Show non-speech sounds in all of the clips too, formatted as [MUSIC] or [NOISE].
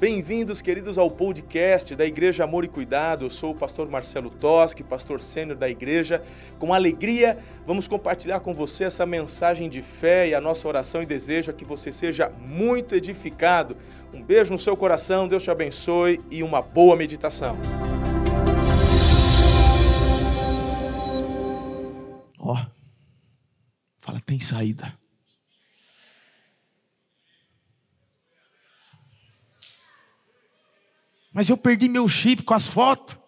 Bem-vindos, queridos, ao podcast da Igreja Amor e Cuidado. Eu sou o pastor Marcelo Toschi, pastor sênior da igreja. Com alegria, vamos compartilhar com você essa mensagem de fé e a nossa oração e desejo é que você seja muito edificado. Um beijo no seu coração, Deus te abençoe e uma boa meditação. Ó, oh, fala, tem saída. Mas eu perdi meu chip com as fotos.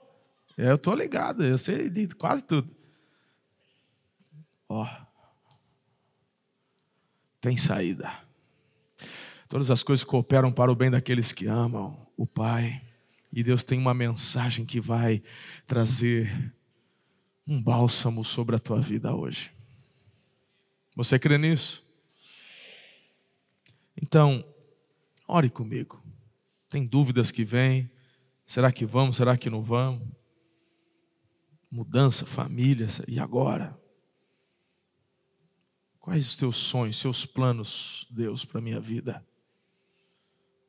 É, eu estou ligado, eu sei de quase tudo. Ó, tem saída. Todas as coisas cooperam para o bem daqueles que amam o Pai. E Deus tem uma mensagem que vai trazer um bálsamo sobre a tua vida hoje. Você crê nisso? Então, ore comigo. Tem dúvidas que vêm, Será que vamos? Será que não vamos? Mudança, família, e agora? Quais os teus sonhos, seus planos, Deus, para a minha vida?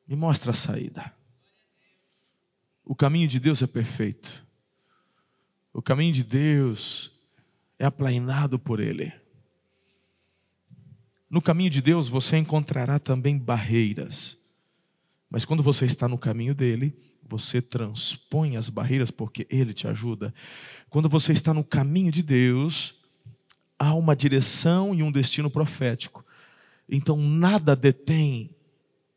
Me mostra a saída. O caminho de Deus é perfeito. O caminho de Deus é aplainado por Ele. No caminho de Deus você encontrará também barreiras. Mas quando você está no caminho dele, você transpõe as barreiras porque Ele te ajuda. Quando você está no caminho de Deus, há uma direção e um destino profético. Então nada detém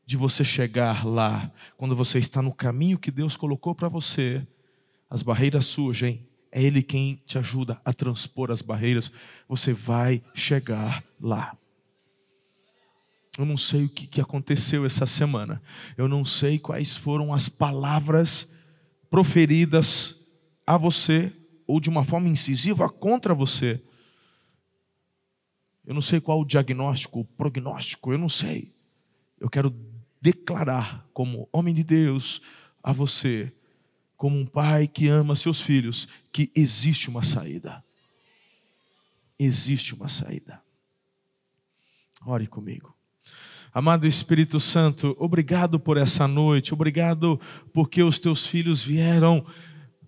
de você chegar lá. Quando você está no caminho que Deus colocou para você, as barreiras surgem. É Ele quem te ajuda a transpor as barreiras. Você vai chegar lá. Eu não sei o que, aconteceu essa semana. Eu não sei quais foram as palavras proferidas a você ou de uma forma incisiva contra você. Eu não sei qual o diagnóstico, o prognóstico, eu não sei. Eu quero declarar, como homem de Deus, a você, como um pai que ama seus filhos, que existe uma saída. Existe uma saída. Ore comigo. Amado Espírito Santo, obrigado por essa noite, obrigado porque os teus filhos vieram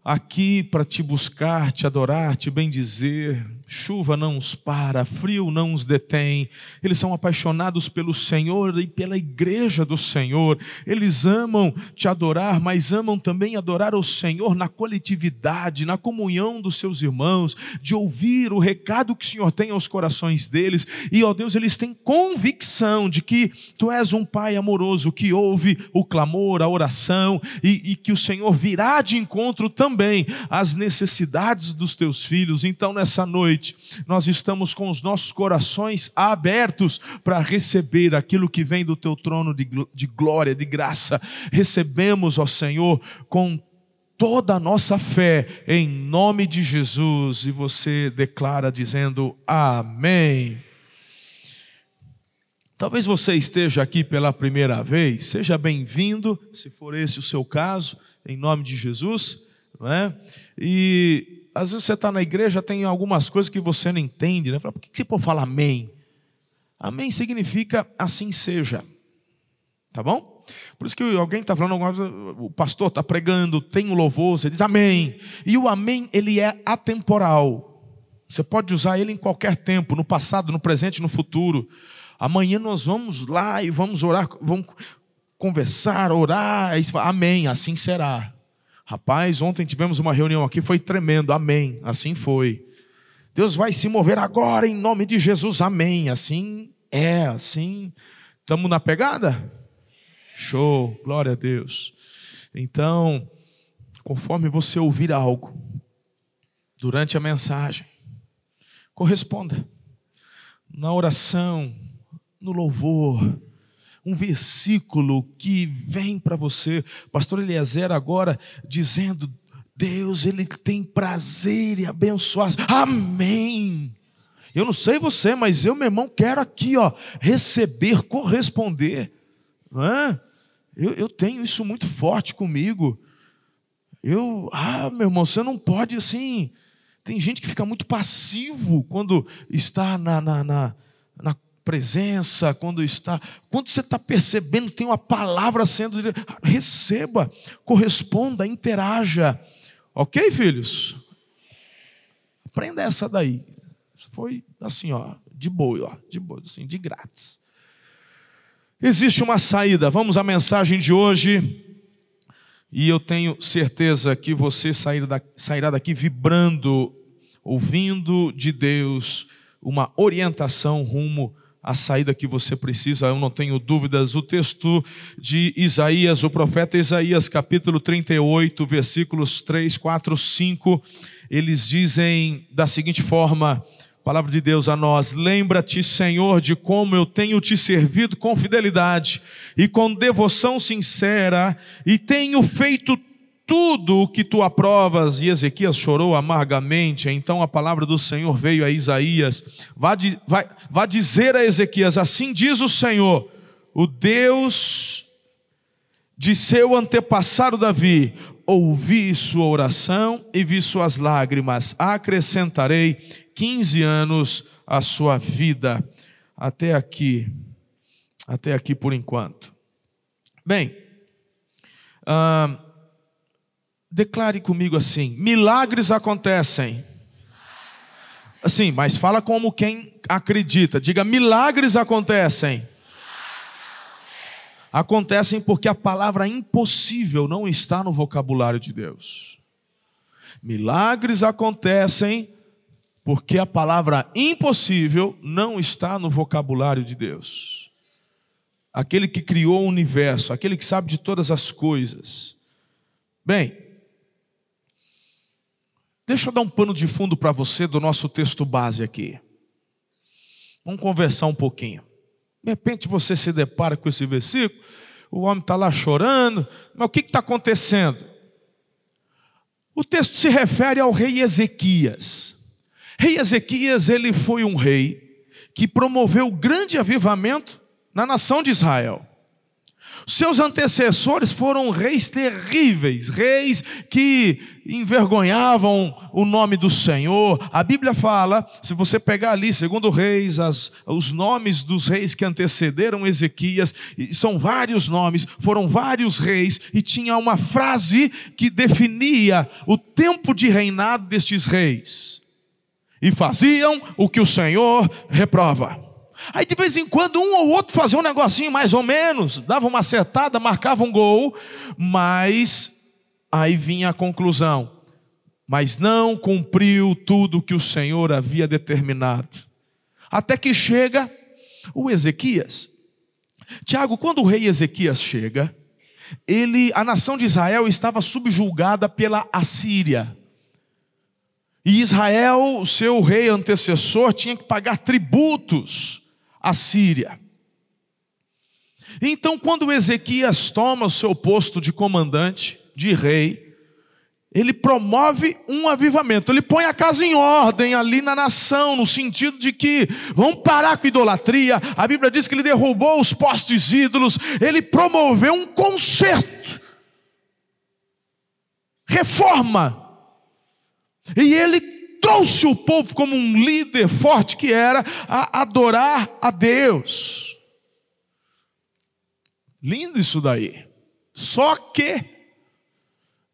aqui para te buscar, te adorar, te bendizer. Chuva não os para, frio não os detém. Eles são apaixonados pelo Senhor e pela igreja do Senhor. Eles amam te adorar, mas amam também adorar o Senhor na coletividade, na comunhão dos seus irmãos, de ouvir o recado que o Senhor tem aos corações deles. E, ó Deus, eles têm convicção de que tu és um Pai amoroso que ouve o clamor, a oração e, e que o Senhor virá de encontro também às necessidades dos teus filhos. Então, nessa noite, noite, nós estamos com os nossos corações abertos para receber aquilo que vem do teu trono de, de glória, de graça. Recebemos, ó Senhor, com toda a nossa fé, em nome de Jesus. E você declara dizendo Amém. Talvez você esteja aqui pela primeira vez, seja bem-vindo, se for esse o seu caso, em nome de Jesus, não é? E às vezes você está na igreja, tem algumas coisas que você não entende, né? Por que você pode falar amém? Amém significa assim seja. Tá bom? Por isso que alguém está falando alguma coisa, o pastor está pregando, tem um louvor, você diz amém. E o amém, ele é atemporal. Você pode usar ele em qualquer tempo, no passado, no presente, no futuro. Amanhã nós vamos lá e vamos orar, vamos conversar, orar, e fala, amém, assim será. Rapaz, ontem tivemos uma reunião aqui, foi tremendo, amém. Assim foi. Deus vai se mover agora em nome de Jesus, amém. Assim é, assim. Estamos na pegada? Show, glória a Deus. Então, conforme você ouvir algo durante a mensagem, corresponda na oração, no louvor, um versículo que vem para você. Pastor Eliezer agora dizendo: Deus, Ele tem prazer em abençoar. Amém. Eu não sei você, mas eu, meu irmão, quero aqui, ó, receber, corresponder. Não é? eu, eu tenho isso muito forte comigo. Eu, ah, meu irmão, você não pode assim. Tem gente que fica muito passivo quando está na, na, na, na presença, quando está, quando você está percebendo tem uma palavra sendo, receba, corresponda, interaja, ok, filhos? Aprenda essa daí. Foi assim, ó, de boa, ó, de boa, assim, de grátis. Existe uma saída. Vamos à mensagem de hoje. E eu tenho certeza que você sairá daqui vibrando, ouvindo de Deus uma orientação rumo à saída que você precisa, eu não tenho dúvidas. O texto de Isaías, o profeta Isaías, capítulo 38, versículos 3, 4, 5, eles dizem da seguinte forma: Palavra de Deus a nós: Lembra-te, Senhor, de como eu tenho te servido com fidelidade e com devoção sincera, e tenho feito tudo o que tu aprovas. E Ezequias chorou amargamente. Então a palavra do Senhor veio a Isaías: Vá, vai, vá dizer a Ezequias: Assim diz o Senhor, o Deus de seu antepassado Davi, ouvi sua oração e vi suas lágrimas, acrescentarei 15 anos à sua vida. Até aqui, até aqui por enquanto. Bem, ah, declare comigo assim: milagres acontecem. Assim, mas fala como quem acredita. Diga: milagres acontecem. Acontecem porque a palavra impossível não está no vocabulário de Deus. Milagres acontecem porque a palavra impossível não está no vocabulário de Deus. Aquele que criou o universo, aquele que sabe de todas as coisas. Bem, deixa eu dar um pano de fundo para você do nosso texto base aqui. Vamos conversar um pouquinho. De repente você se depara com esse versículo, o homem está lá chorando, mas o que está acontecendo? O texto se refere ao rei Ezequias. Rei Ezequias, ele foi um rei que promoveu grande avivamento na nação de Israel. Seus antecessores foram reis terríveis, reis que envergonhavam o nome do Senhor. A Bíblia fala, se você pegar ali, segundo reis, as, os nomes dos reis que antecederam Ezequias, são vários nomes, foram vários reis, e tinha uma frase que definia o tempo de reinado destes reis e faziam o que o Senhor reprova. Aí de vez em quando um ou outro fazia um negocinho mais ou menos, dava uma acertada, marcava um gol, mas aí vinha a conclusão: mas não cumpriu tudo o que o Senhor havia determinado. Até que chega o Ezequias. Tiago, quando o rei Ezequias chega, ele, a nação de Israel estava subjulgada pela Assíria. E Israel, seu rei antecessor, tinha que pagar tributos à Síria. Então, quando Ezequias toma o seu posto de comandante, de rei, ele promove um avivamento, ele põe a casa em ordem ali na nação, no sentido de que vamos parar com a idolatria. A Bíblia diz que ele derrubou os postes ídolos, ele promoveu um conserto, reforma e ele trouxe o povo como um líder forte que era a adorar a Deus. Lindo isso daí. Só que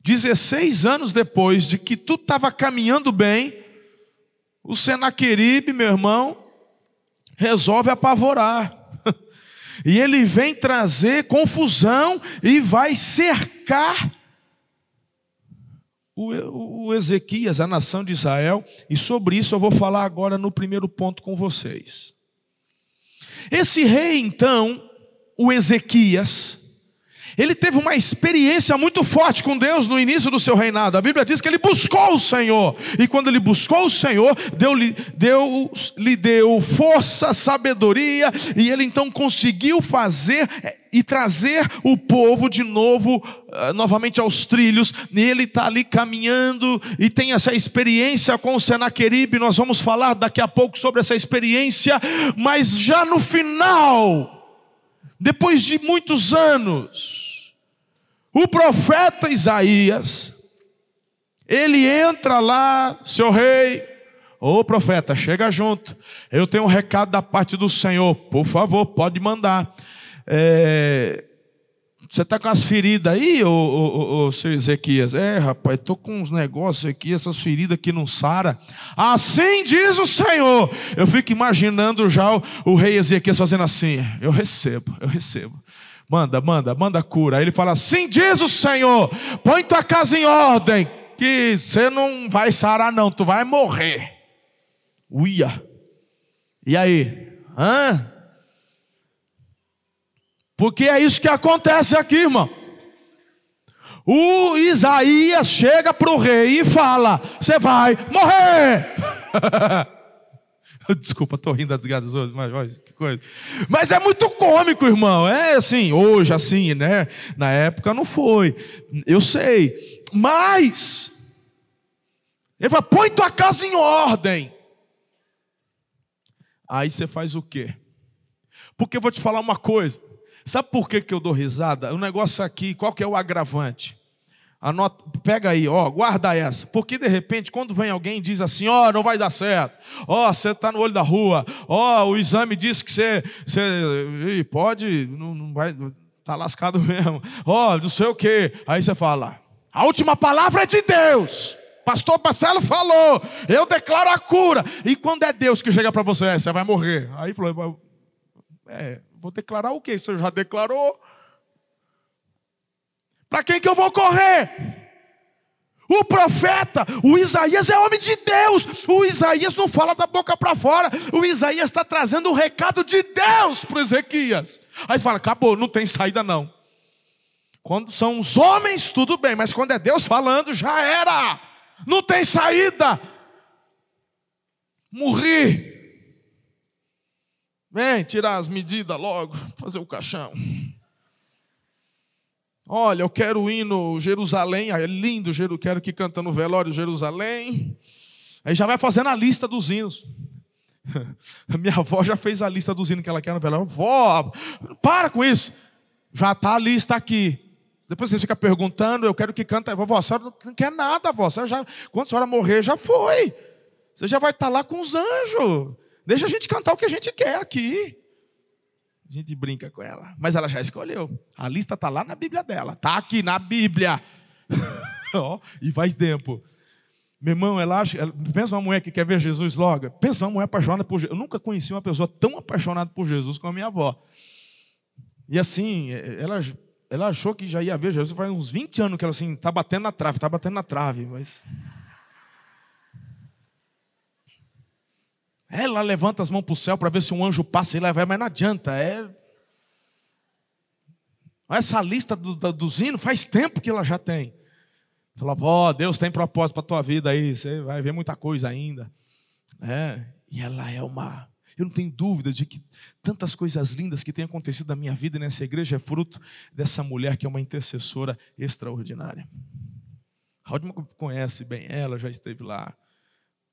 16 anos depois de que tudo estava caminhando bem, o Senaqueribe, meu irmão, resolve apavorar. [LAUGHS] E ele vem trazer confusão e vai cercar o, Ezequias, a nação de Israel, e sobre isso eu vou falar agora no primeiro ponto com vocês. Esse rei, então, o Ezequias, ele teve uma experiência muito forte com Deus no início do seu reinado. A Bíblia diz que ele buscou o Senhor, e quando ele buscou o Senhor, Deus, Deus lhe deu força, sabedoria, e ele então conseguiu fazer e trazer o povo de novo, uh, novamente aos trilhos, e ele está ali caminhando e tem essa experiência com o Senaqueribe. Nós vamos falar daqui a pouco sobre essa experiência, mas já no final, depois de muitos anos, o profeta Isaías, ele entra lá, seu rei, Ô profeta, chega junto. Eu tenho um recado da parte do Senhor. Por favor, pode mandar. É, você está com as feridas aí, ô, ô, ô, seu Ezequias? É, rapaz, estou com uns negócios aqui, essas feridas que não sara. Assim diz o Senhor. Eu fico imaginando já o, o rei Ezequias fazendo assim: Eu recebo, eu recebo. Manda, manda, manda cura. Aí ele fala: Assim diz o Senhor, põe tua casa em ordem, que você não vai sarar, não, tu vai morrer. Uia. E aí? Hã? Porque é isso que acontece aqui, irmão. O Isaías chega para o rei e fala: Você vai morrer. [LAUGHS] [LAUGHS] Desculpa, estou rindo das desgraça dos outros, mas olha que coisa. Mas é muito cômico, irmão. É assim, hoje, assim, né? Na época não foi. Eu sei. Mas, ele fala: põe tua casa em ordem. Aí você faz o quê? Porque eu vou te falar uma coisa. Sabe por que, que eu dou risada? O negócio aqui, qual que é o agravante? Anota, pega aí, ó, guarda essa. Porque de repente, quando vem alguém e diz assim, ó, não vai dar certo, ó, você está no olho da rua, ó, o exame disse que você, você pode, não, não vai, tá lascado [LAUGHS] mesmo, ó, não sei o quê. Aí você fala, a última palavra é de Deus. Pastor Marcelo falou, eu declaro a cura. E quando é Deus que chega para você, é, você vai morrer. Aí falou, é, Vou declarar o quê? Você já declarou? Para quem que eu vou correr? O profeta, o Isaías é homem de Deus. O Isaías não fala da boca para fora. O Isaías está trazendo um recado de Deus para Ezequias. Aí você fala, acabou, não tem saída não. Quando são os homens, tudo bem, mas quando é Deus falando, já era. Não tem saída. Morri. Vem tirar as medidas logo, fazer o caixão. Olha, eu quero ir no Jerusalém, é lindo, quero que canta no velório Jerusalém. Aí já vai fazendo a lista dos hinos. A [LAUGHS] minha avó já fez a lista dos hinos que ela quer no velório. Vó, para com isso. Já está a lista aqui. Depois você fica perguntando, eu quero que canta. Vovó, a senhora não quer nada, vó. Já, quando a senhora morrer, já foi. Você já vai estar tá lá com os anjos. Deixa a gente cantar o que a gente quer aqui. Gente brinca com ela. Mas ela já escolheu. A lista está lá na Bíblia dela. Está aqui na Bíblia. [LAUGHS] e faz tempo. Meu irmão, ela acha, ela, pensa uma mulher que quer ver Jesus logo. Pensa uma mulher apaixonada por Jesus. Eu nunca conheci uma pessoa tão apaixonada por Jesus como a minha avó. E assim, ela, ela achou que já ia ver Jesus faz uns 20 anos que ela assim, está batendo na trave, está batendo na trave. Mas Ela levanta as mãos para o céu para ver se um anjo passa e leva, mas não adianta. É... Essa lista do, do, dos hinos faz tempo que ela já tem. Falava, ó, oh, Deus tem propósito para a tua vida aí, você vai ver muita coisa ainda. É, e ela é uma. Eu não tenho dúvida de que tantas coisas lindas que têm acontecido na minha vida nessa igreja é fruto dessa mulher que é uma intercessora extraordinária. Raul conhece bem ela, já esteve lá.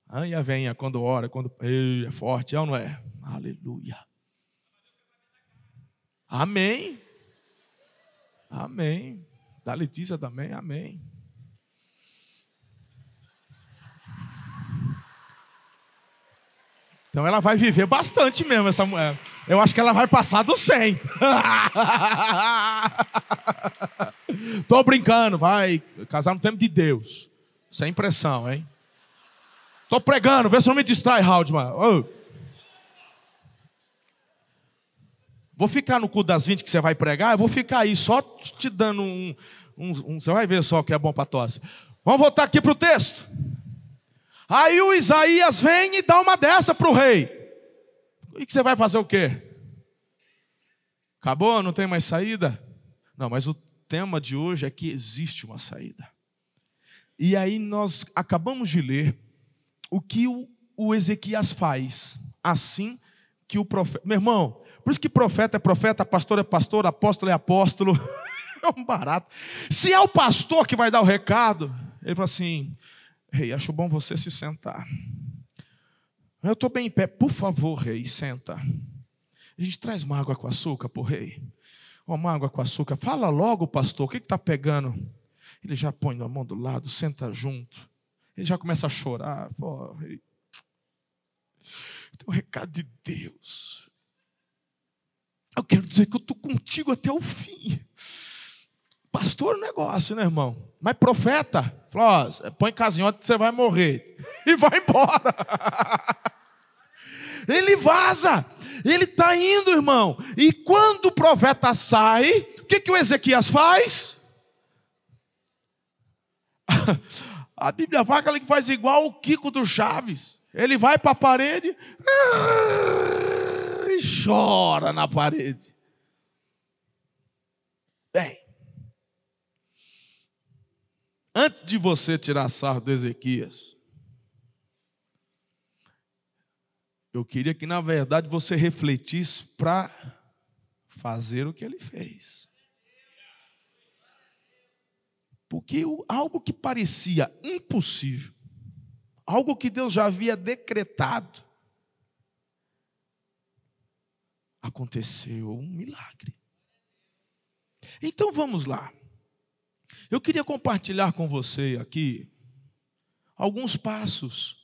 Aí a venha quando ora, quando Ei, é forte, é ou não é? Aleluia. Amém. Amém. Da Letícia também, amém. Então ela vai viver bastante mesmo, essa mulher. Eu acho que ela vai passar do 100. [LAUGHS] Tô brincando, vai casar no tempo de Deus. Sem pressão, hein? Estou pregando, vê se não me distrai, Haldman. Oh. Vou ficar no cu das 20 que você vai pregar, eu vou ficar aí só te dando um. um, um você vai ver só o que é bom para tosse. Vamos voltar aqui para o texto. Aí o Isaías vem e dá uma dessa para o rei. E que você vai fazer o quê? Acabou? Não tem mais saída? Não, mas o tema de hoje é que existe uma saída. E aí nós acabamos de ler o que o, o Ezequias faz, assim que o profeta. Meu irmão, por isso que profeta é profeta, pastor é pastor, apóstolo é apóstolo. [LAUGHS] é um barato. Se é o pastor que vai dar o recado, ele fala assim: Rei, acho bom você se sentar. Eu estou bem em pé, por favor, rei, senta. A gente traz uma água com açúcar para o rei. Uma água com açúcar. Fala logo, pastor, o que está pegando? Ele já põe a mão do lado, senta junto. Ele já começa a chorar. Pô, Tem um recado de Deus. Eu quero dizer que eu estou contigo até o fim. Pastor é negócio, né, irmão? Mas profeta, falou, ó, põe casinhote que você vai morrer. [LAUGHS] E vai embora. Ele vaza. Ele está indo, irmão. E quando o profeta sai, o que, que o Ezequias faz? [LAUGHS] A Bíblia que ele faz igual o Kiko do Chaves. Ele vai para a parede ah, e chora na parede. Bem, antes de você tirar sarro do Ezequias, eu queria que na verdade você refletisse para fazer o que ele fez. Porque algo que parecia impossível, algo que Deus já havia decretado, aconteceu um milagre. Então vamos lá. Eu queria compartilhar com você aqui alguns passos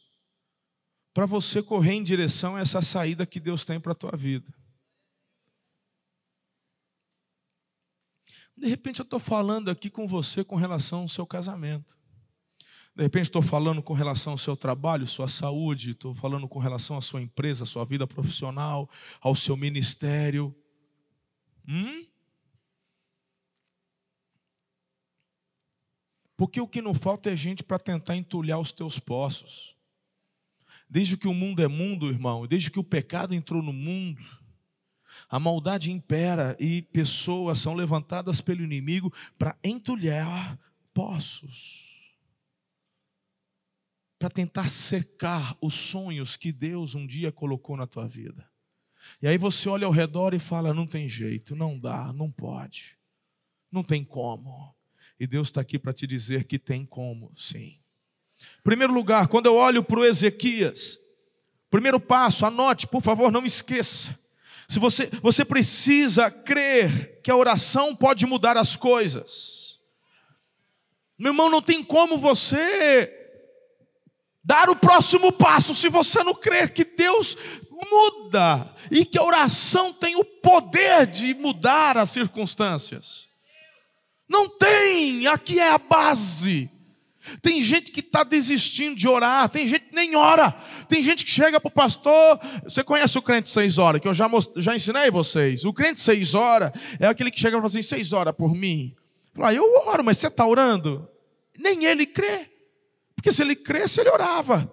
para você correr em direção a essa saída que Deus tem para a tua vida. De repente eu estou falando aqui com você com relação ao seu casamento. De repente estou falando com relação ao seu trabalho, sua saúde, estou falando com relação à sua empresa, à sua vida profissional, ao seu ministério. Hum? Porque o que não falta é gente para tentar entulhar os teus poços. Desde que o mundo é mundo, irmão, desde que o pecado entrou no mundo, a maldade impera e pessoas são levantadas pelo inimigo para entulhar poços. Para tentar secar os sonhos que Deus um dia colocou na tua vida. E aí você olha ao redor e fala: não tem jeito, não dá, não pode, não tem como. E Deus está aqui para te dizer que tem como, sim. Primeiro lugar, quando eu olho para o Ezequias, primeiro passo, anote, por favor, não esqueça. Se você, você precisa crer que a oração pode mudar as coisas. Meu irmão, não tem como você dar o próximo passo se você não crer que Deus muda e que a oração tem o poder de mudar as circunstâncias. Não tem, aqui é a base. Tem gente que está desistindo de orar, tem gente que nem ora. Tem gente que chega para o pastor. Você conhece o crente seis horas, que eu já, most... já ensinei vocês. O crente seis horas é aquele que chega e fala assim: seis horas por mim. Fala, ah, eu oro, mas você está orando? Nem ele crê. Porque se ele cresce, ele orava.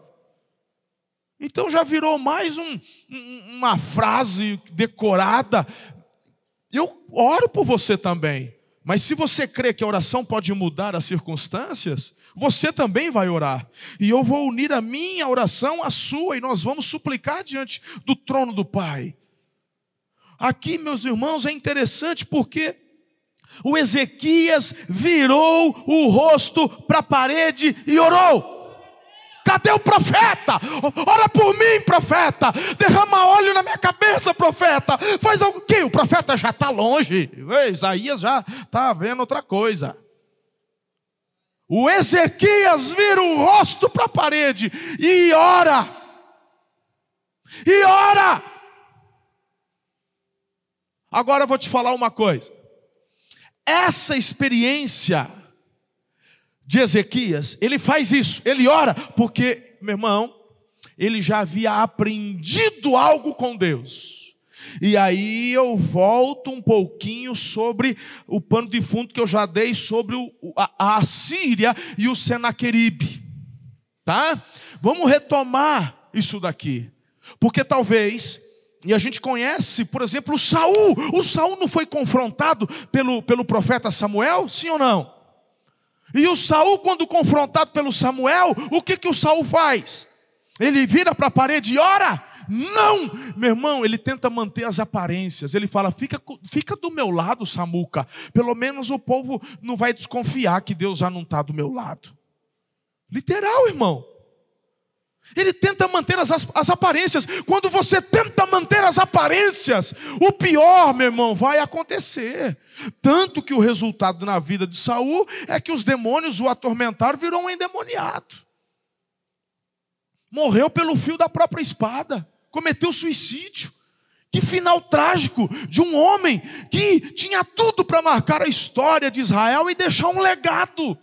Então já virou mais um, uma frase decorada. Eu oro por você também. Mas se você crê que a oração pode mudar as circunstâncias, você também vai orar. E eu vou unir a minha oração à sua, e nós vamos suplicar diante do trono do Pai. Aqui, meus irmãos, é interessante porque o Ezequias virou o rosto para a parede e orou. Cadê o profeta? Ora por mim, profeta. Derrama óleo na minha cabeça, profeta. Faz algo que o profeta já está longe. Isaías já está vendo outra coisa. O Ezequias vira o rosto para a parede e ora. E ora. Agora eu vou te falar uma coisa. Essa experiência de Ezequias, ele faz isso, ele ora, porque, meu irmão, ele já havia aprendido algo com Deus. E aí eu volto um pouquinho sobre o pano de fundo que eu já dei sobre o, a, a Síria e o Senaqueribe. Tá? Vamos retomar isso daqui. Porque talvez e a gente conhece, por exemplo, o Saul. O Saul não foi confrontado pelo, pelo profeta Samuel, sim ou não? E o Saul, quando confrontado pelo Samuel, o que, que o Saul faz? Ele vira para a parede e ora. Não, meu irmão, ele tenta manter as aparências. Ele fala: fica, fica do meu lado, Samuca. Pelo menos o povo não vai desconfiar que Deus já não está do meu lado. Literal, irmão. Ele tenta manter as, as aparências. Quando você tenta manter as aparências, o pior, meu irmão, vai acontecer. Tanto que o resultado na vida de Saul é que os demônios o atormentaram, virou um endemoniado. Morreu pelo fio da própria espada, cometeu suicídio. Que final trágico de um homem que tinha tudo para marcar a história de Israel e deixar um legado.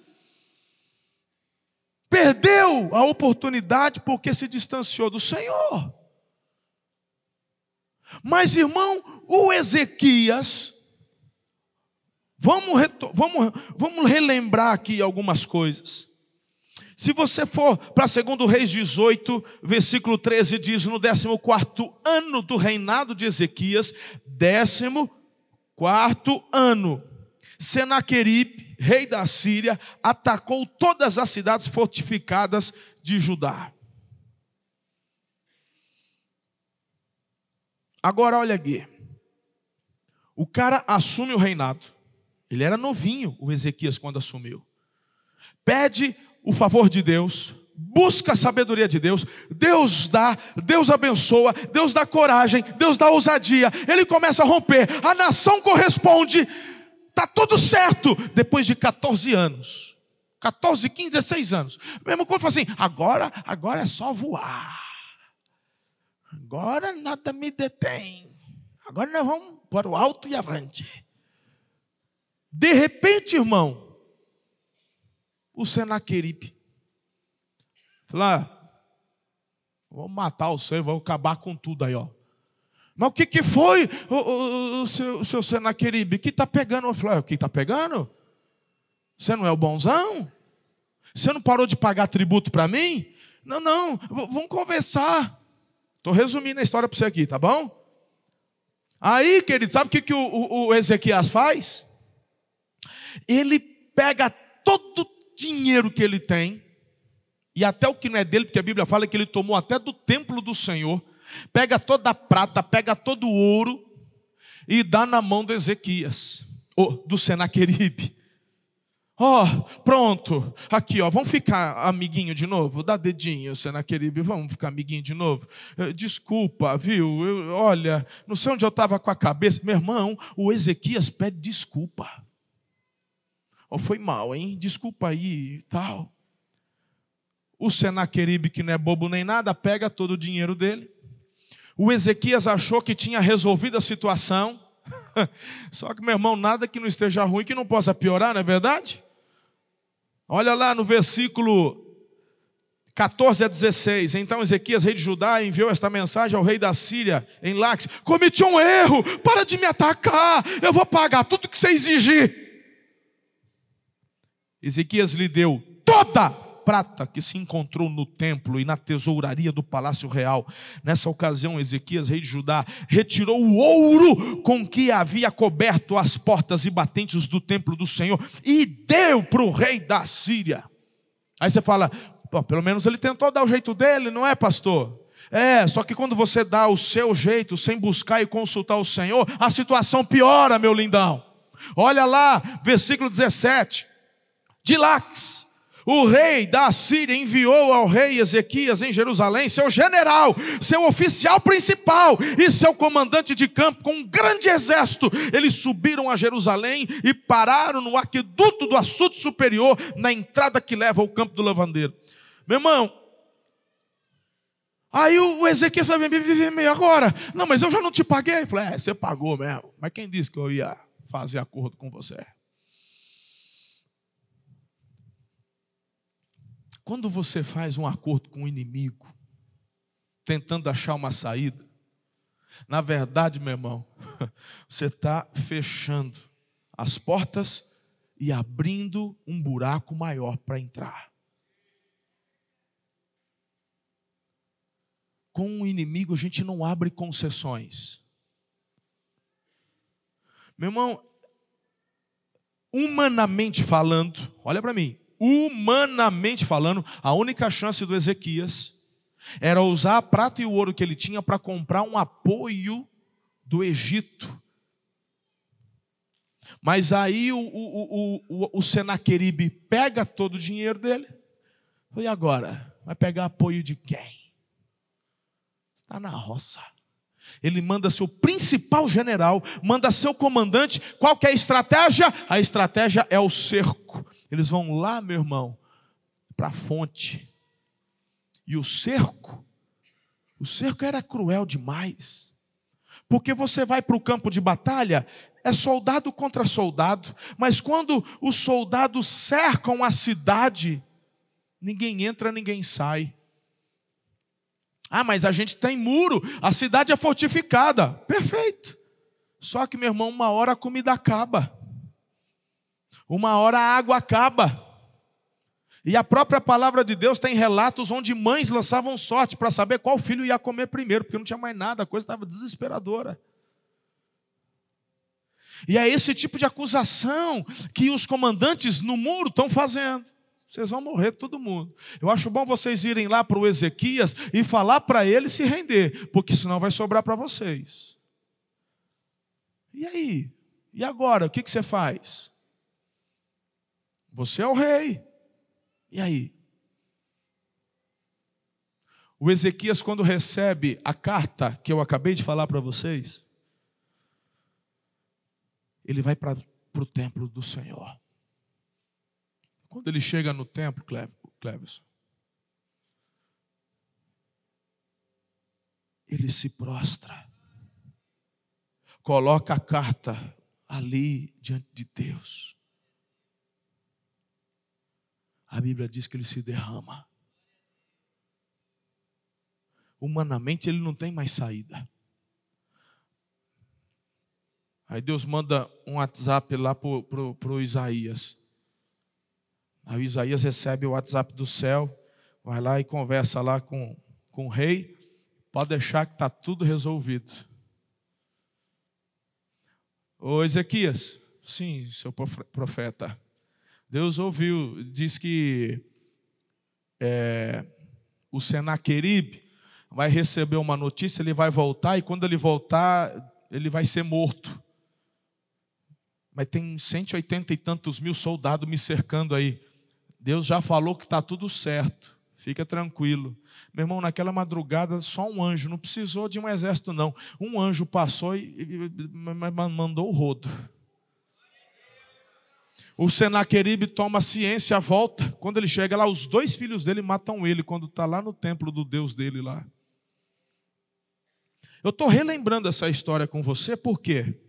Perdeu a oportunidade porque se distanciou do Senhor. Mas, irmão, o Ezequias, vamos, vamos, vamos relembrar aqui algumas coisas. Se você for para 2 Reis 18, versículo 13, diz: No 14 ano do reinado de Ezequias, 14 ano, Senaqueribe, rei da Síria, atacou todas as cidades fortificadas de Judá. Agora olha aqui. O cara assume o reinado. Ele era novinho, o Ezequias, quando assumiu. Pede o favor de Deus, busca a sabedoria de Deus, Deus dá, Deus abençoa, Deus dá coragem, Deus dá ousadia, ele começa a romper, a nação corresponde, está tudo certo, depois de 14 anos, 14, 15, 16 anos, mesmo quando fala assim, agora, agora é só voar, agora nada me detém, agora nós vamos para o alto e avante, de repente, irmão, o Senaqueribe. Falou, ah, vamos matar o seu, vamos acabar com tudo aí, ó. Mas o que, que foi, o, o, o seu, o seu Senaqueribe? que está pegando? Eu falei, ah, o que está pegando? Você não é o bonzão? Você não parou de pagar tributo para mim? Não, não, vamos conversar. Estou resumindo a história para você aqui, tá bom? Aí, querido, sabe o que, que o, o, o Ezequias faz? Ele pega todo dinheiro que ele tem, e até o que não é dele, porque a Bíblia fala que ele tomou até do templo do Senhor, pega toda a prata, pega todo o ouro e dá na mão de Ezequias, ou do Senaqueribe. [LAUGHS] Ó, oh, pronto, aqui, ó, vamos ficar amiguinho de novo? Dá dedinho, Senaqueribe, vamos ficar amiguinho de novo? Eh, desculpa, viu? Eu, olha, não sei onde eu estava com a cabeça. Meu irmão, o Ezequias pede desculpa. Oh, foi mal, hein? Desculpa aí e tal. O Senaqueribe, que não é bobo nem nada, pega todo o dinheiro dele. O Ezequias achou que tinha resolvido a situação. [LAUGHS] Só que, meu irmão, nada que não esteja ruim que não possa piorar, não é verdade? Olha lá no versículo 14 a 16. Então Ezequias, rei de Judá, enviou esta mensagem ao rei da Síria, em Lax: Cometi um erro, para de me atacar, eu vou pagar tudo que você exigir. Ezequias lhe deu toda prata que se encontrou no templo e na tesouraria do palácio real. Nessa ocasião, Ezequias, rei de Judá, retirou o ouro com que havia coberto as portas e batentes do templo do Senhor e deu para o rei da Síria. Aí você fala, pelo menos ele tentou dar o jeito dele, não é, pastor? É, só que quando você dá o seu jeito, sem buscar e consultar o Senhor, a situação piora, meu lindão. Olha lá, versículo 17 de Lax. O rei da Síria enviou ao rei Ezequias em Jerusalém seu general, seu oficial principal e seu comandante de campo com um grande exército. Eles subiram a Jerusalém e pararam no aqueduto do açude superior, na entrada que leva ao campo do lavandeiro. Meu irmão, aí o Ezequias falou: e agora? Não, mas eu já não te paguei. Eu falei: é, você pagou mesmo. Mas quem disse que eu ia fazer acordo com você? Quando você faz um acordo com o inimigo, tentando achar uma saída, na verdade, meu irmão, [LAUGHS] você está fechando as portas e abrindo um buraco maior para entrar. Com o inimigo a gente não abre concessões. Meu irmão, humanamente falando, olha para mim, humanamente falando, a única chance do Ezequias era usar a prata e o ouro que ele tinha para comprar um apoio do Egito. Mas aí o, o, o, o, Senaqueribe pega todo o dinheiro dele. E agora? Vai pegar apoio de quem? Está na roça. Ele manda seu principal general, manda seu comandante. Qual que é a estratégia? A estratégia é o cerco. Eles vão lá, meu irmão, para a fonte. E o cerco, o cerco era cruel demais. Porque você vai para o campo de batalha, é soldado contra soldado, mas quando os soldados cercam a cidade, ninguém entra, ninguém sai. Ah, mas a gente tem muro, a cidade é fortificada. Perfeito. Só que, meu irmão, uma hora a comida acaba, uma hora a água acaba. E a própria palavra de Deus tem relatos onde mães lançavam sorte para saber qual filho ia comer primeiro, porque não tinha mais nada, a coisa estava desesperadora. E é esse tipo de acusação que os comandantes no muro estão fazendo. Vocês vão morrer todo mundo. Eu acho bom vocês irem lá para o Ezequias e falar para ele se render, porque senão vai sobrar para vocês. E aí? E agora? O que, que você faz? Você é o rei. E aí? O Ezequias, quando recebe a carta que eu acabei de falar para vocês, ele vai para o templo do Senhor. Quando ele chega no templo, Cleverson, ele se prostra, coloca a carta ali diante de Deus. A Bíblia diz que ele se derrama. Humanamente ele não tem mais saída. Aí Deus manda um WhatsApp lá para o Isaías. Aí Isaías recebe o WhatsApp do céu, vai lá e conversa lá com, com o rei. Pode deixar que está tudo resolvido. Ô Ezequias, sim, seu profeta. Deus ouviu, diz que é, o Senaqueribe vai receber uma notícia, ele vai voltar, e quando ele voltar, ele vai ser morto mas tem 180 e tantos mil soldados me cercando aí. Deus já falou que está tudo certo. Fica tranquilo. Meu irmão, naquela madrugada, só um anjo, não precisou de um exército, não. Um anjo passou e, mandou o rodo. O Senaqueribe toma ciência, volta. Quando ele chega lá, os dois filhos dele matam ele, quando está lá no templo do Deus dele lá. Eu estou relembrando essa história com você, por quê?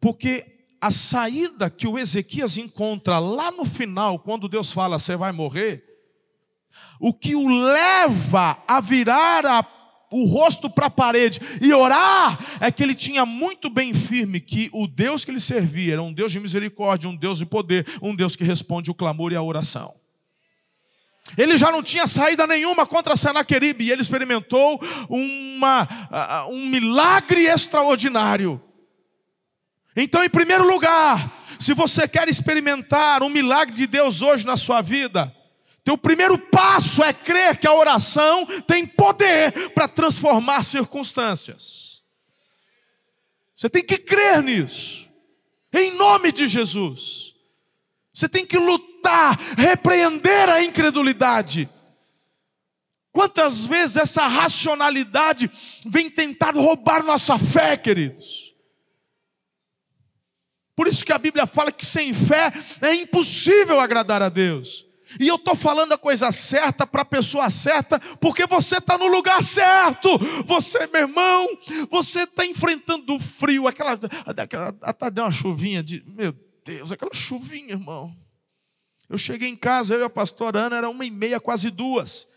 Porque a saída que o Ezequias encontra lá no final, quando Deus fala, você vai morrer, o que o leva a virar a, o rosto para a parede e orar, é que ele tinha muito bem firme que o Deus que ele servia era um Deus de misericórdia, um Deus de poder, um Deus que responde o clamor e a oração. Ele já não tinha saída nenhuma contra Senaqueribe, e ele experimentou uma, um milagre extraordinário. Então, em primeiro lugar, se você quer experimentar um milagre de Deus hoje na sua vida, teu primeiro passo é crer que a oração tem poder para transformar circunstâncias. Você tem que crer nisso, em nome de Jesus. Você tem que lutar, repreender a incredulidade. Quantas vezes essa racionalidade vem tentar roubar nossa fé, queridos? Por isso que a Bíblia fala que sem fé é impossível agradar a Deus. E eu estou falando a coisa certa para a pessoa certa, porque você está no lugar certo. Você, meu irmão, você está enfrentando o frio, aquela, aquela até deu uma chuvinha de, meu Deus, aquela chuvinha, irmão. Eu cheguei em casa, eu e a pastora Ana, era uma e meia, quase duas.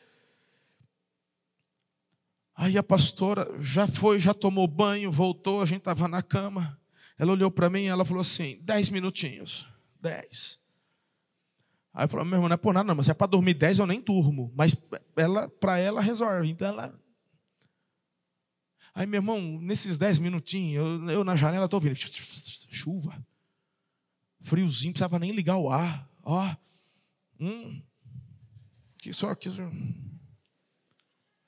Aí a pastora já foi, já tomou banho, voltou, a gente estava na cama. Ela olhou para mim e ela falou assim: dez minutinhos. Dez. Aí eu falei, meu irmão, não é por nada, não, mas se é para dormir dez, eu nem durmo. Mas ela, para ela resolve. Então ela. Aí, meu irmão, nesses dez minutinhos, eu, eu na janela estou ouvindo. Chuva. Friozinho, precisava nem ligar o ar. Ó. Hum. Que só que.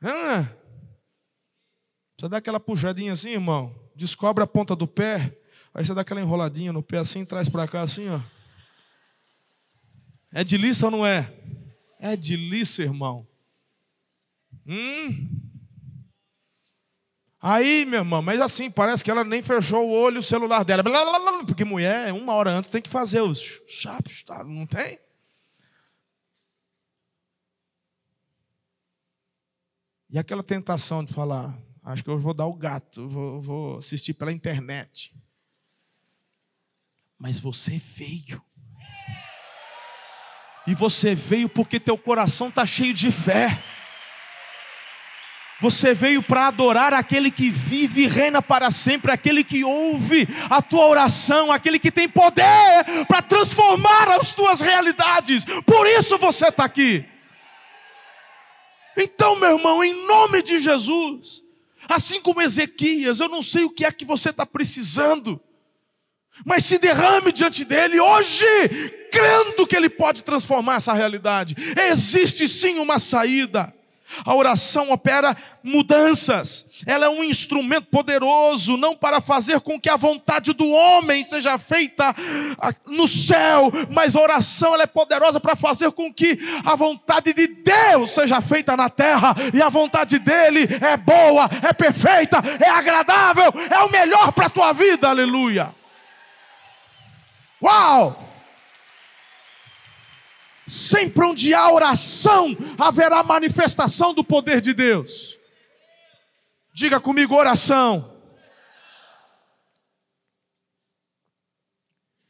Ah. Precisa dar aquela puxadinha assim, irmão. Descobre a ponta do pé. Aí você dá aquela enroladinha no pé assim, traz para cá assim, ó. É de liça ou não é? É de liça, irmão. Hum. Aí, meu irmão, mas assim, parece que ela nem fechou o olho o celular dela. Porque mulher, uma hora antes, tem que fazer os chapos, tá? não tem? E aquela tentação de falar, acho que eu vou dar o gato, vou, vou assistir pela internet. Mas você veio. E você veio porque teu coração está cheio de fé. Você veio para adorar aquele que vive e reina para sempre, aquele que ouve a tua oração, aquele que tem poder para transformar as tuas realidades. Por isso você está aqui. Então, meu irmão, em nome de Jesus, assim como Ezequias, eu não sei o que é que você está precisando, mas se derrame diante dele hoje, crendo que ele pode transformar essa realidade. Existe sim uma saída. A oração opera mudanças. Ela é um instrumento poderoso, não para fazer com que a vontade do homem seja feita no céu, mas a oração ela é poderosa para fazer com que a vontade de Deus seja feita na terra, e a vontade dele é boa, é perfeita, é agradável, é o melhor para a tua vida. Aleluia. Uau! Sempre onde há oração, haverá manifestação do poder de Deus. Diga comigo, oração.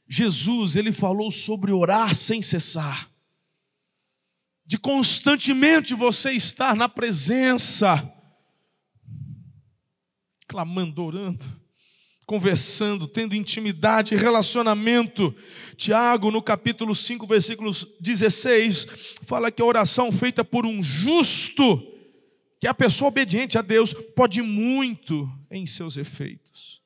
Jesus, ele falou sobre orar sem cessar. De constantemente você estar na presença, clamando, orando conversando, tendo intimidade, relacionamento. Tiago, no capítulo 5, versículo 16, fala que a oração feita por um justo, que é a pessoa obediente a Deus, pode muito em seus efeitos.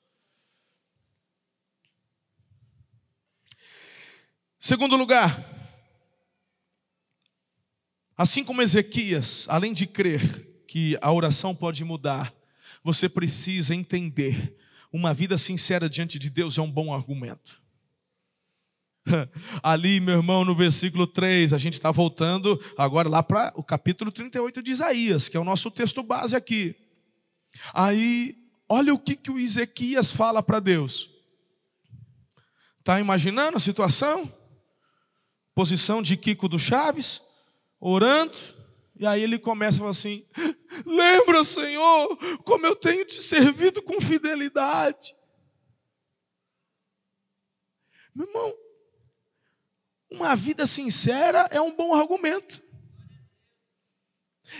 Segundo lugar, assim como Ezequias, além de crer que a oração pode mudar, você precisa entender uma vida sincera diante de Deus é um bom argumento. [LAUGHS] Ali, meu irmão, no versículo 3, a gente está voltando agora lá para o capítulo 38 de Isaías, que é o nosso texto base aqui. Aí, olha o que, que o Ezequias fala para Deus. Está imaginando a situação? Posição de Kiko do Chaves, orando, e aí ele começa assim: Lembra, Senhor, como eu tenho te servido com fidelidade. Meu irmão, uma vida sincera é um bom argumento.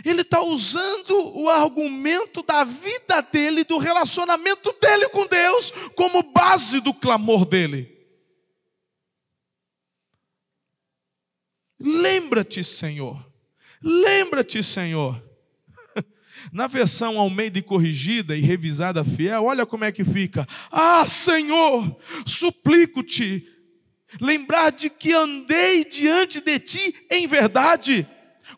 Ele está usando o argumento da vida dele, do relacionamento dele com Deus, como base do clamor dele. Lembra-te, Senhor, Lembra-te, Senhor. [LAUGHS] Na versão Almeida e corrigida e revisada fiel, olha como é que fica. Ah, Senhor, suplico-te, lembrar de que andei diante de ti em verdade,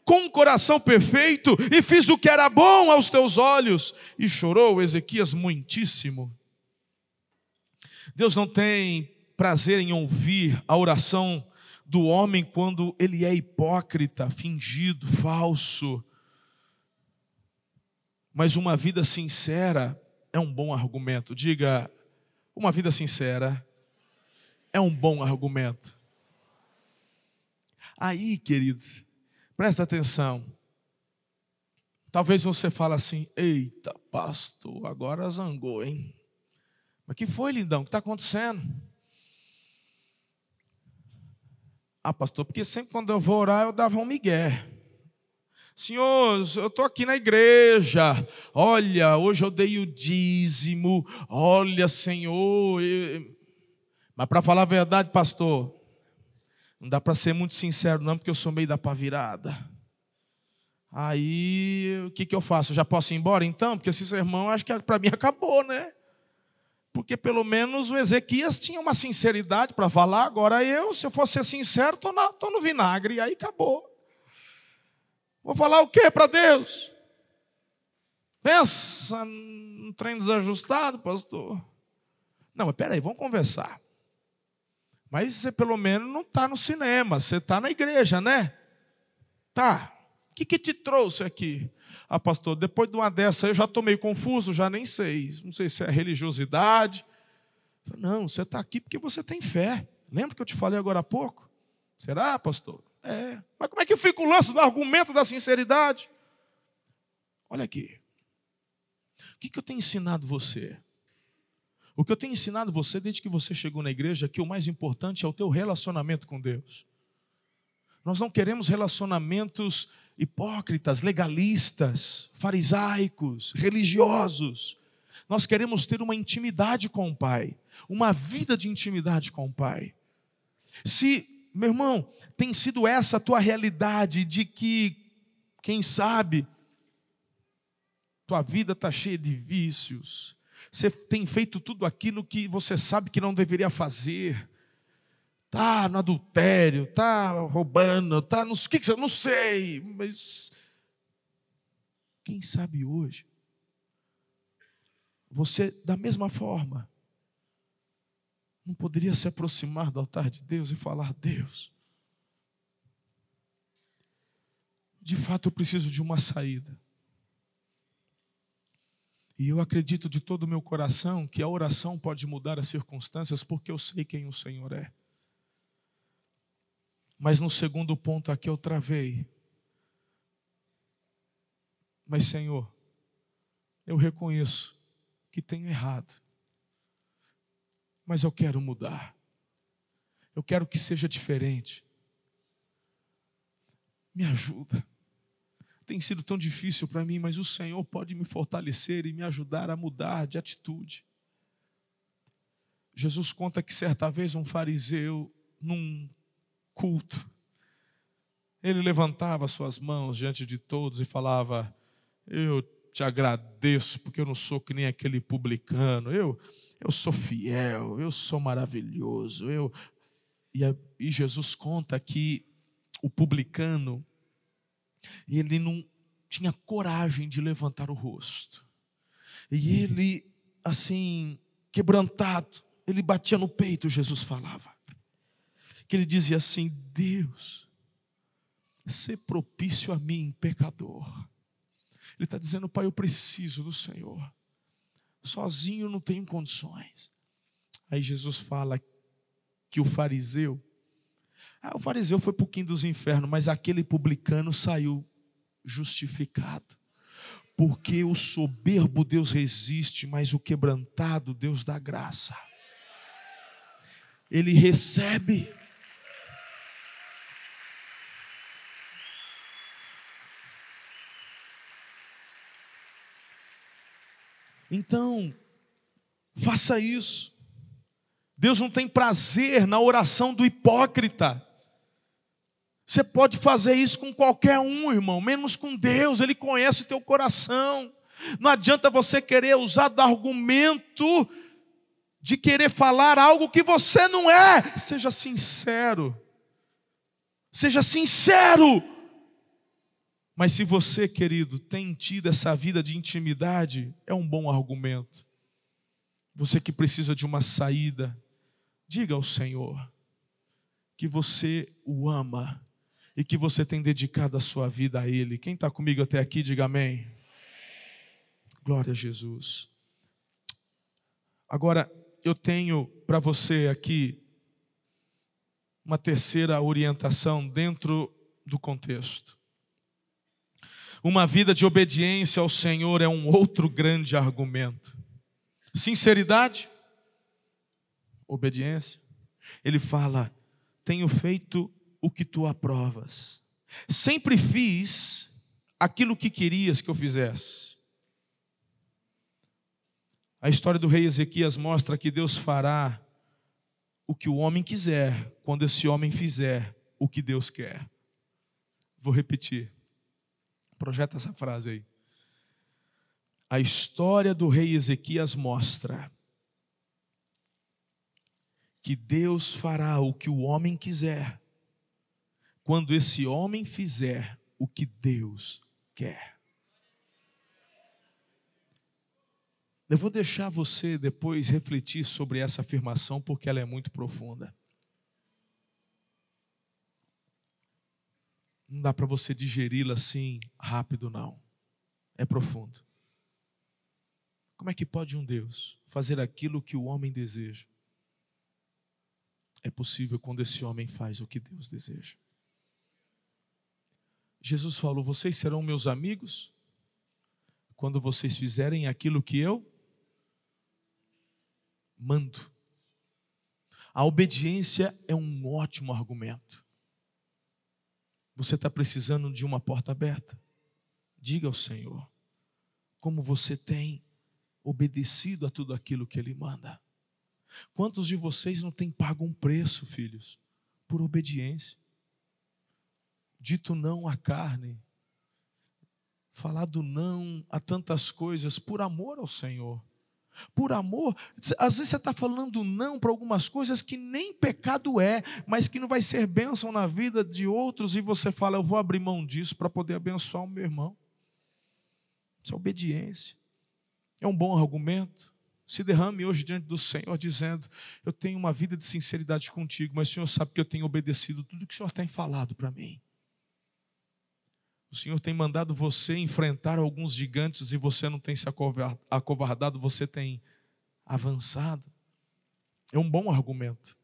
com um coração perfeito, e fiz o que era bom aos teus olhos. E chorou Ezequias muitíssimo. Deus não tem prazer em ouvir a oração do homem quando ele é hipócrita, fingido, falso. Mas uma vida sincera é um bom argumento. Diga, uma vida sincera é um bom argumento. Aí, querido, presta atenção. Talvez você fale assim: eita, pastor, agora zangou, hein? Mas que foi, lindão? O que está acontecendo? Ah, pastor, porque sempre quando eu vou orar eu dava um migué. Senhor, eu estou aqui na igreja. Olha, hoje eu dei o dízimo. Olha, Senhor. Mas para falar a verdade, pastor, não dá para ser muito sincero, não, porque eu sou meio da pavirada. Aí, o que, que eu faço? Eu já posso ir embora então? Porque esse sermão, acho que para mim acabou, né? Porque pelo menos o Ezequias tinha uma sinceridade para falar. Agora eu, se eu fosse ser sincero, estou no vinagre, e aí acabou. Vou falar o que para Deus? Pensa num trem desajustado, pastor. Não, mas peraí, vamos conversar. Mas você pelo menos não está no cinema, você está na igreja, né? Tá. O que, que te trouxe aqui? Ah, pastor, depois de uma dessa eu já estou meio confuso, já nem sei. Não sei se é religiosidade. Não, você está aqui porque você tem fé. Lembra que eu te falei agora há pouco? Será, pastor? É. Mas como é que fica o lance do argumento da sinceridade? Olha aqui. O que, que eu tenho ensinado você? O que eu tenho ensinado você desde que você chegou na igreja é que o mais importante é o teu relacionamento com Deus. Nós não queremos relacionamentos hipócritas, legalistas, farisaicos, religiosos. Nós queremos ter uma intimidade com o Pai, uma vida de intimidade com o Pai. Se, meu irmão, tem sido essa a tua realidade de que, quem sabe, tua vida está cheia de vícios, você tem feito tudo aquilo que você sabe que não deveria fazer. Tá no adultério, tá roubando, tá no que que não sei, mas quem sabe hoje você da mesma forma não poderia se aproximar do altar de Deus e falar: Deus, de fato eu preciso de uma saída. E eu acredito de todo o meu coração que a oração pode mudar as circunstâncias, porque eu sei quem o Senhor é. Mas no segundo ponto aqui eu travei. Mas, Senhor, eu reconheço que tenho errado. Mas eu quero mudar. Eu quero que seja diferente. Me ajuda tem sido tão difícil para mim, mas o Senhor pode me fortalecer e me ajudar a mudar de atitude. Jesus conta que certa vez um fariseu, num culto, ele levantava suas mãos diante de todos e falava: Eu te agradeço, porque eu não sou que nem aquele publicano, eu, eu sou fiel, eu sou maravilhoso. Eu... E, a, e Jesus conta que o publicano ele não tinha coragem de levantar o rosto. E ele, assim, quebrantado, ele batia no peito, Jesus falava. Que ele dizia assim: Deus, ser propício a mim, pecador. Ele está dizendo, Pai, eu preciso do Senhor. Sozinho não tenho condições. Aí Jesus fala que o fariseu ah, o fariseu foi para o quinto dos infernos, mas aquele publicano saiu justificado. Porque o soberbo Deus resiste, mas o quebrantado Deus dá graça. Ele recebe. Então, faça isso. Deus não tem prazer na oração do hipócrita. Você pode fazer isso com qualquer um, irmão, menos com Deus, Ele conhece o teu coração. Não adianta você querer usar do argumento de querer falar algo que você não é. Seja sincero. Seja sincero. Mas se você, querido, tem tido essa vida de intimidade, é um bom argumento. Você que precisa de uma saída, diga ao Senhor que você o ama e que você tem dedicado a sua vida a Ele. Quem está comigo até aqui, diga amém. Glória a Jesus. Agora, eu tenho para você aqui uma terceira orientação dentro do contexto. Uma vida de obediência ao Senhor é um outro grande argumento. Sinceridade, obediência. Ele fala: tenho feito o que tu aprovas. Sempre fiz aquilo que querias que eu fizesse. A história do rei Ezequias mostra que Deus fará o que o homem quiser, quando esse homem fizer o que Deus quer. Vou repetir. Projeta essa frase aí. A história do rei Ezequias mostra que Deus fará o que o homem quiser, quando esse homem fizer o que Deus quer. Eu vou deixar você depois refletir sobre essa afirmação, porque ela é muito profunda. Não dá para você digeri-la assim rápido, não. É profundo. Como é que pode um Deus fazer aquilo que o homem deseja? É possível quando esse homem faz o que Deus deseja. Jesus falou: Vocês serão meus amigos quando vocês fizerem aquilo que eu mando. A obediência é um ótimo argumento. Você está precisando de uma porta aberta? Diga ao Senhor como você tem obedecido a tudo aquilo que Ele manda. Quantos de vocês não têm pago um preço, filhos, por obediência? Dito não à carne, falado não a tantas coisas por amor ao Senhor. Por amor, às vezes você está falando não para algumas coisas que nem pecado é, mas que não vai ser bênção na vida de outros, e você fala, eu vou abrir mão disso para poder abençoar o meu irmão. Isso é obediência. É um bom argumento. Se derrame hoje diante do Senhor, dizendo: Eu tenho uma vida de sinceridade contigo, mas o Senhor sabe que eu tenho obedecido tudo que o Senhor tem falado para mim. O Senhor tem mandado você enfrentar alguns gigantes e você não tem se acovardado, você tem avançado. É um bom argumento.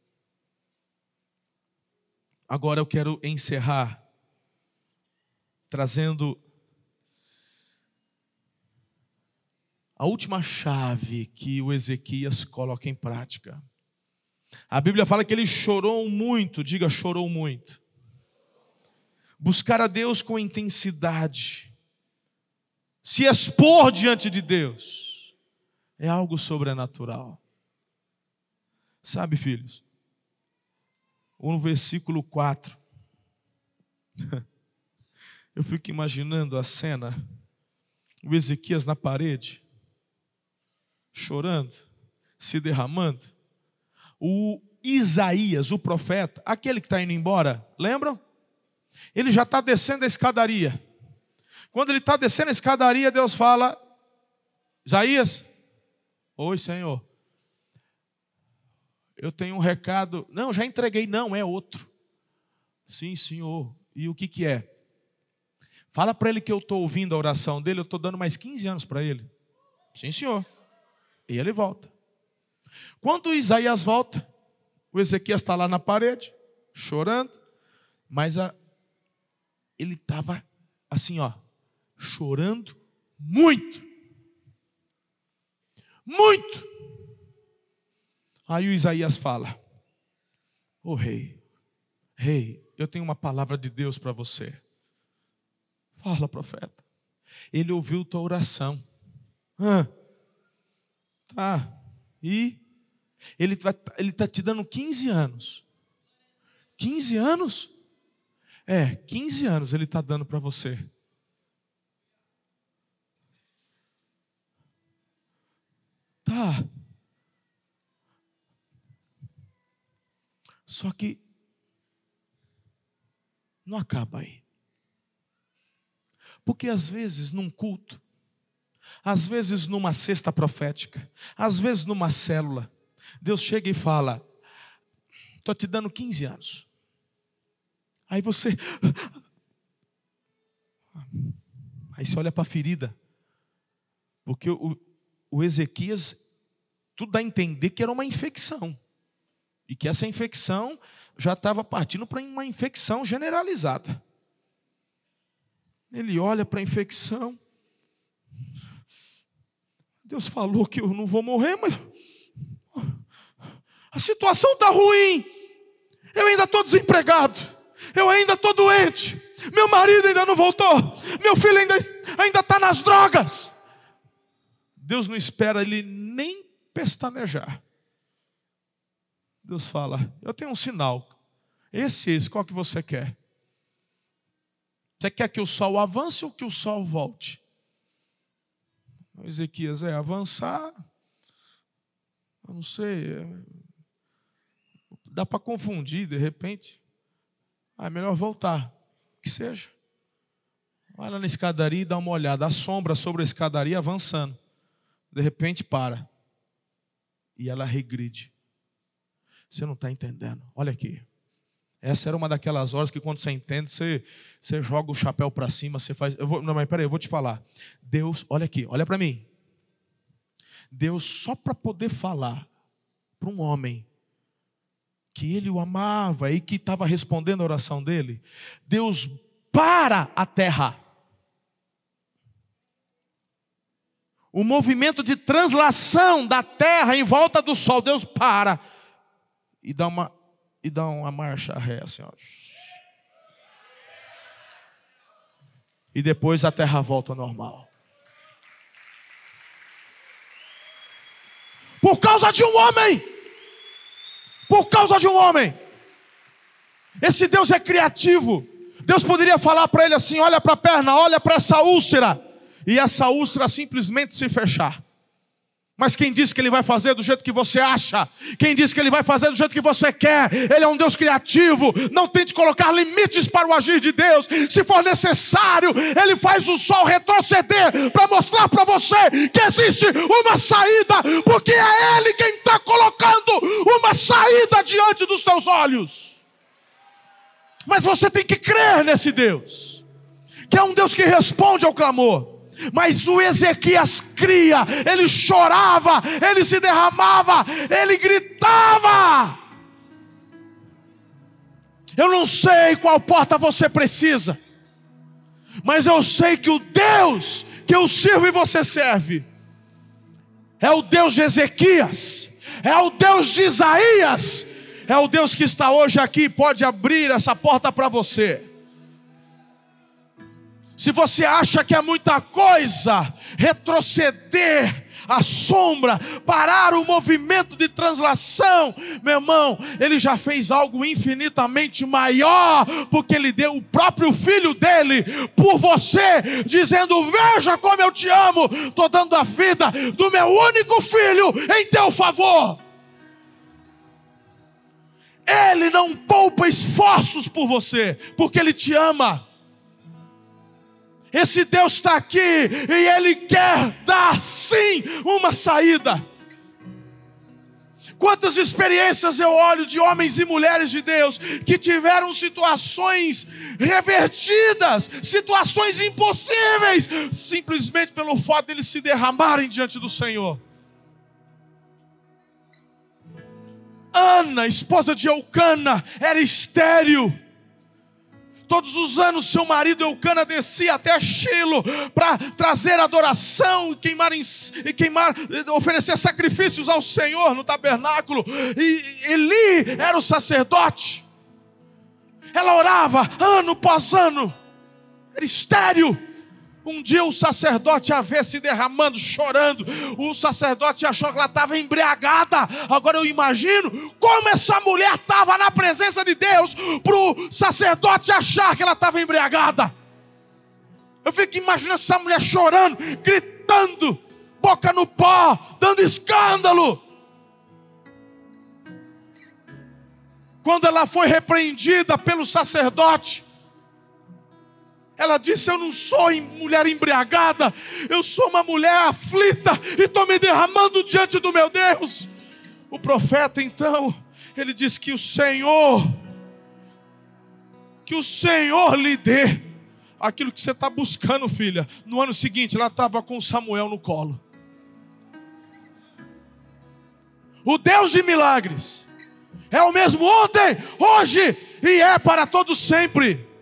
Agora eu quero encerrar trazendo a última chave que o Ezequias coloca em prática. A Bíblia fala que ele chorou muito, diga chorou muito. Buscar a Deus com intensidade, se expor diante de Deus, é algo sobrenatural. Sabe, filhos, no versículo 4, [LAUGHS] eu fico imaginando a cena, o Ezequias na parede, chorando, se derramando. O Isaías, o profeta, aquele que está indo embora, lembram? Ele já está descendo a escadaria. Quando ele está descendo a escadaria, Deus fala: Isaías, oi Senhor, eu tenho um recado. Não, já entreguei, não, é outro. Sim, Senhor. E o que, que é? Fala para ele que eu estou ouvindo a oração dele, eu estou dando mais 15 anos para ele. Sim, Senhor. E ele volta. Quando Isaías volta, o Ezequias está lá na parede, chorando, mas a, ele estava assim, ó, chorando muito. Muito. Aí o Isaías fala: Ô oh, rei, rei, eu tenho uma palavra de Deus para você. Fala, profeta. Ele ouviu tua oração. Tá. E ele está ele tá te dando 15 anos. 15 anos? É, 15 anos ele está dando para você. Tá. Só que não acaba aí. Porque às vezes num culto às vezes numa cesta profética, às vezes numa célula, Deus chega e fala: Estou te dando 15 anos. Aí você. Aí você olha para a ferida. Porque o, o Ezequias, tudo dá a entender que era uma infecção. E que essa infecção já estava partindo para uma infecção generalizada. Ele olha para a infecção, Deus falou que eu não vou morrer, mas a situação está ruim. Eu ainda estou desempregado. Eu ainda estou doente. Meu marido ainda não voltou. Meu filho ainda está nas drogas. Deus não espera ele nem pestanejar. Deus fala: Eu tenho um sinal. Esse, esse, qual que você quer? Você quer que o sol avance ou que o sol volte? Ezequias é avançar, eu não sei, é, dá para confundir de repente. Ah, é melhor voltar, que seja. Vai lá na escadaria e dá uma olhada, a sombra sobre a escadaria avançando. De repente para. E ela regride. Você não está entendendo. Olha aqui. Essa era uma daquelas horas que quando você entende, você, você joga o chapéu para cima, você faz. Eu vou, não, mas peraí, eu vou te falar. Deus, olha aqui, olha para mim. Deus, só para poder falar para um homem que ele o amava e que estava respondendo a oração dele, Deus para a terra. o movimento de translação da terra em volta do sol. Deus para e dá uma, e dá uma marcha ré assim, ó. E depois a terra volta ao normal. Por causa de um homem. Por causa de um homem. Esse Deus é criativo. Deus poderia falar para ele assim: olha para a perna, olha para essa úlcera e essa úlcera simplesmente se fechar. Mas quem diz que ele vai fazer do jeito que você acha? Quem diz que ele vai fazer do jeito que você quer? Ele é um Deus criativo. Não tente colocar limites para o agir de Deus. Se for necessário, ele faz o sol retroceder para mostrar para você que existe uma saída, porque é ele quem está colocando uma saída diante dos teus olhos. Mas você tem que crer nesse Deus, que é um Deus que responde ao clamor. Mas o Ezequias cria, ele chorava, ele se derramava, ele gritava. Eu não sei qual porta você precisa, mas eu sei que o Deus que eu sirvo e você serve é o Deus de Ezequias, é o Deus de Isaías, é o Deus que está hoje aqui, pode abrir essa porta para você. Se você acha que é muita coisa, retroceder a sombra, parar o movimento de translação, meu irmão, ele já fez algo infinitamente maior, porque ele deu o próprio filho dele por você, dizendo: Veja como eu te amo, estou dando a vida do meu único filho em teu favor. Ele não poupa esforços por você, porque ele te ama. Esse Deus está aqui e Ele quer dar sim uma saída. Quantas experiências eu olho de homens e mulheres de Deus que tiveram situações revertidas, situações impossíveis, simplesmente pelo fato de eles se derramarem diante do Senhor. Ana, esposa de Eucana, era estéril Todos os anos seu marido Eucana descia até Shilo para trazer adoração, queimar, queimar, oferecer sacrifícios ao Senhor no tabernáculo. E Eli era o sacerdote. Ela orava ano após ano. Era estéreo um dia o sacerdote a vê se derramando, chorando. O sacerdote achou que ela estava embriagada. Agora eu imagino como essa mulher estava na presença de Deus para o sacerdote achar que ela estava embriagada. Eu fico imaginando essa mulher chorando, gritando, boca no pó, dando escândalo. Quando ela foi repreendida pelo sacerdote, ela disse: Eu não sou mulher embriagada, eu sou uma mulher aflita e estou me derramando diante do meu Deus. O profeta então, ele diz que o Senhor, que o Senhor lhe dê aquilo que você está buscando, filha. No ano seguinte, ela estava com Samuel no colo. O Deus de milagres é o mesmo ontem, hoje e é para todos sempre.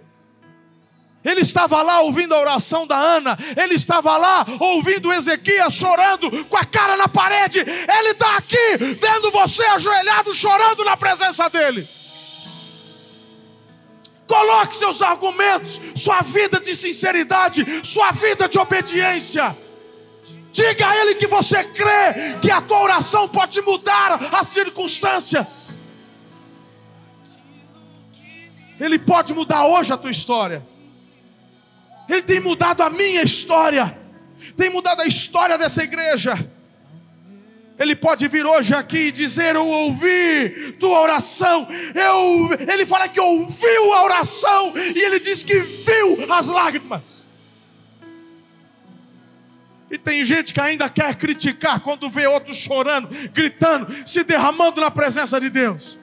Ele estava lá ouvindo a oração da Ana, ele estava lá ouvindo Ezequias chorando com a cara na parede. Ele está aqui vendo você ajoelhado chorando na presença dele. Coloque seus argumentos, sua vida de sinceridade, sua vida de obediência. Diga a Ele que você crê que a tua oração pode mudar as circunstâncias. Ele pode mudar hoje a tua história. Ele tem mudado a minha história, tem mudado a história dessa igreja. Ele pode vir hoje aqui e dizer: Eu ouvi tua oração. Eu, ele fala que ouviu a oração e ele diz que viu as lágrimas. E tem gente que ainda quer criticar quando vê outros chorando, gritando, se derramando na presença de Deus.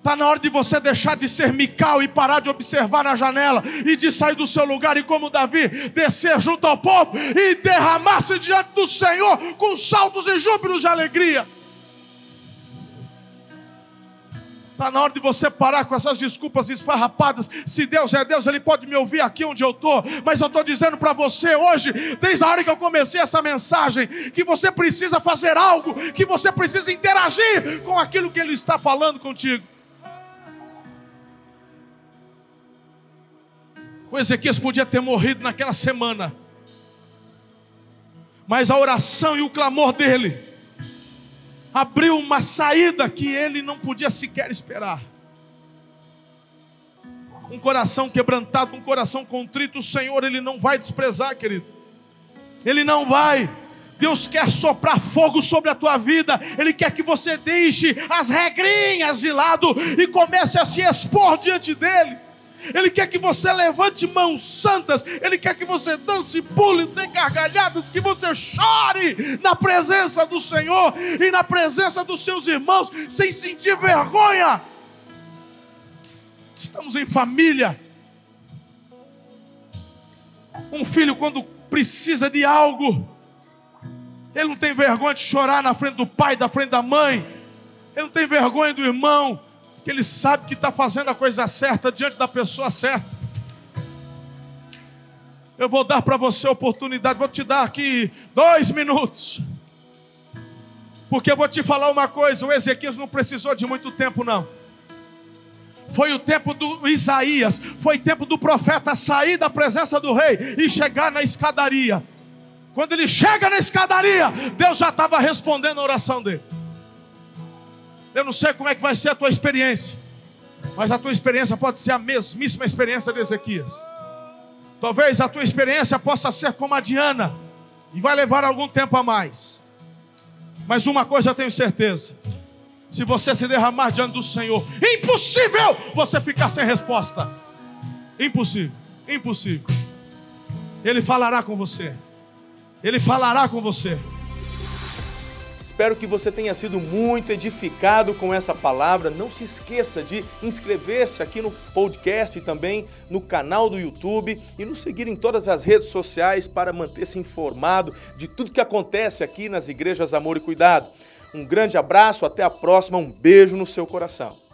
Está na hora de você deixar de ser mical e parar de observar na janela e de sair do seu lugar e, como Davi, descer junto ao povo e derramar-se diante do Senhor com saltos e júbilos de alegria. Está na hora de você parar com essas desculpas esfarrapadas. Se Deus é Deus, Ele pode me ouvir aqui onde eu estou. Mas eu estou dizendo para você hoje, desde a hora que eu comecei essa mensagem, que você precisa fazer algo, que você precisa interagir com aquilo que Ele está falando contigo. O Ezequias podia ter morrido naquela semana, mas a oração e o clamor dele abriu uma saída que ele não podia sequer esperar. Um coração quebrantado, um coração contrito, o Senhor ele não vai desprezar, querido. Ele não vai. Deus quer soprar fogo sobre a tua vida. Ele quer que você deixe as regrinhas de lado e comece a se expor diante dele. Ele quer que você levante mãos santas, Ele quer que você dance, pule, dê gargalhadas, que você chore na presença do Senhor e na presença dos seus irmãos, sem sentir vergonha. Estamos em família. Um filho, quando precisa de algo, ele não tem vergonha de chorar na frente do pai, da frente da mãe, ele não tem vergonha do irmão, que ele sabe que está fazendo a coisa certa diante da pessoa certa. Eu vou dar para você a oportunidade, vou te dar aqui dois minutos. Porque eu vou te falar uma coisa: o Ezequias não precisou de muito tempo, não. Foi o tempo do Isaías, foi o tempo do profeta sair da presença do rei e chegar na escadaria. Quando ele chega na escadaria, Deus já estava respondendo a oração dele. Eu não sei como é que vai ser a tua experiência, mas a tua experiência pode ser a mesmíssima experiência de Ezequias. Talvez a tua experiência possa ser como a Diana, e vai levar algum tempo a mais. Mas uma coisa eu tenho certeza: se você se derramar diante do Senhor, impossível você ficar sem resposta. Impossível, impossível. Ele falará com você. Ele falará com você. Espero que você tenha sido muito edificado com essa palavra. Não se esqueça de inscrever-se aqui no podcast e também no canal do YouTube e nos seguir em todas as redes sociais para manter-se informado de tudo que acontece aqui nas igrejas Amor e Cuidado. Um grande abraço, até a próxima, um beijo no seu coração.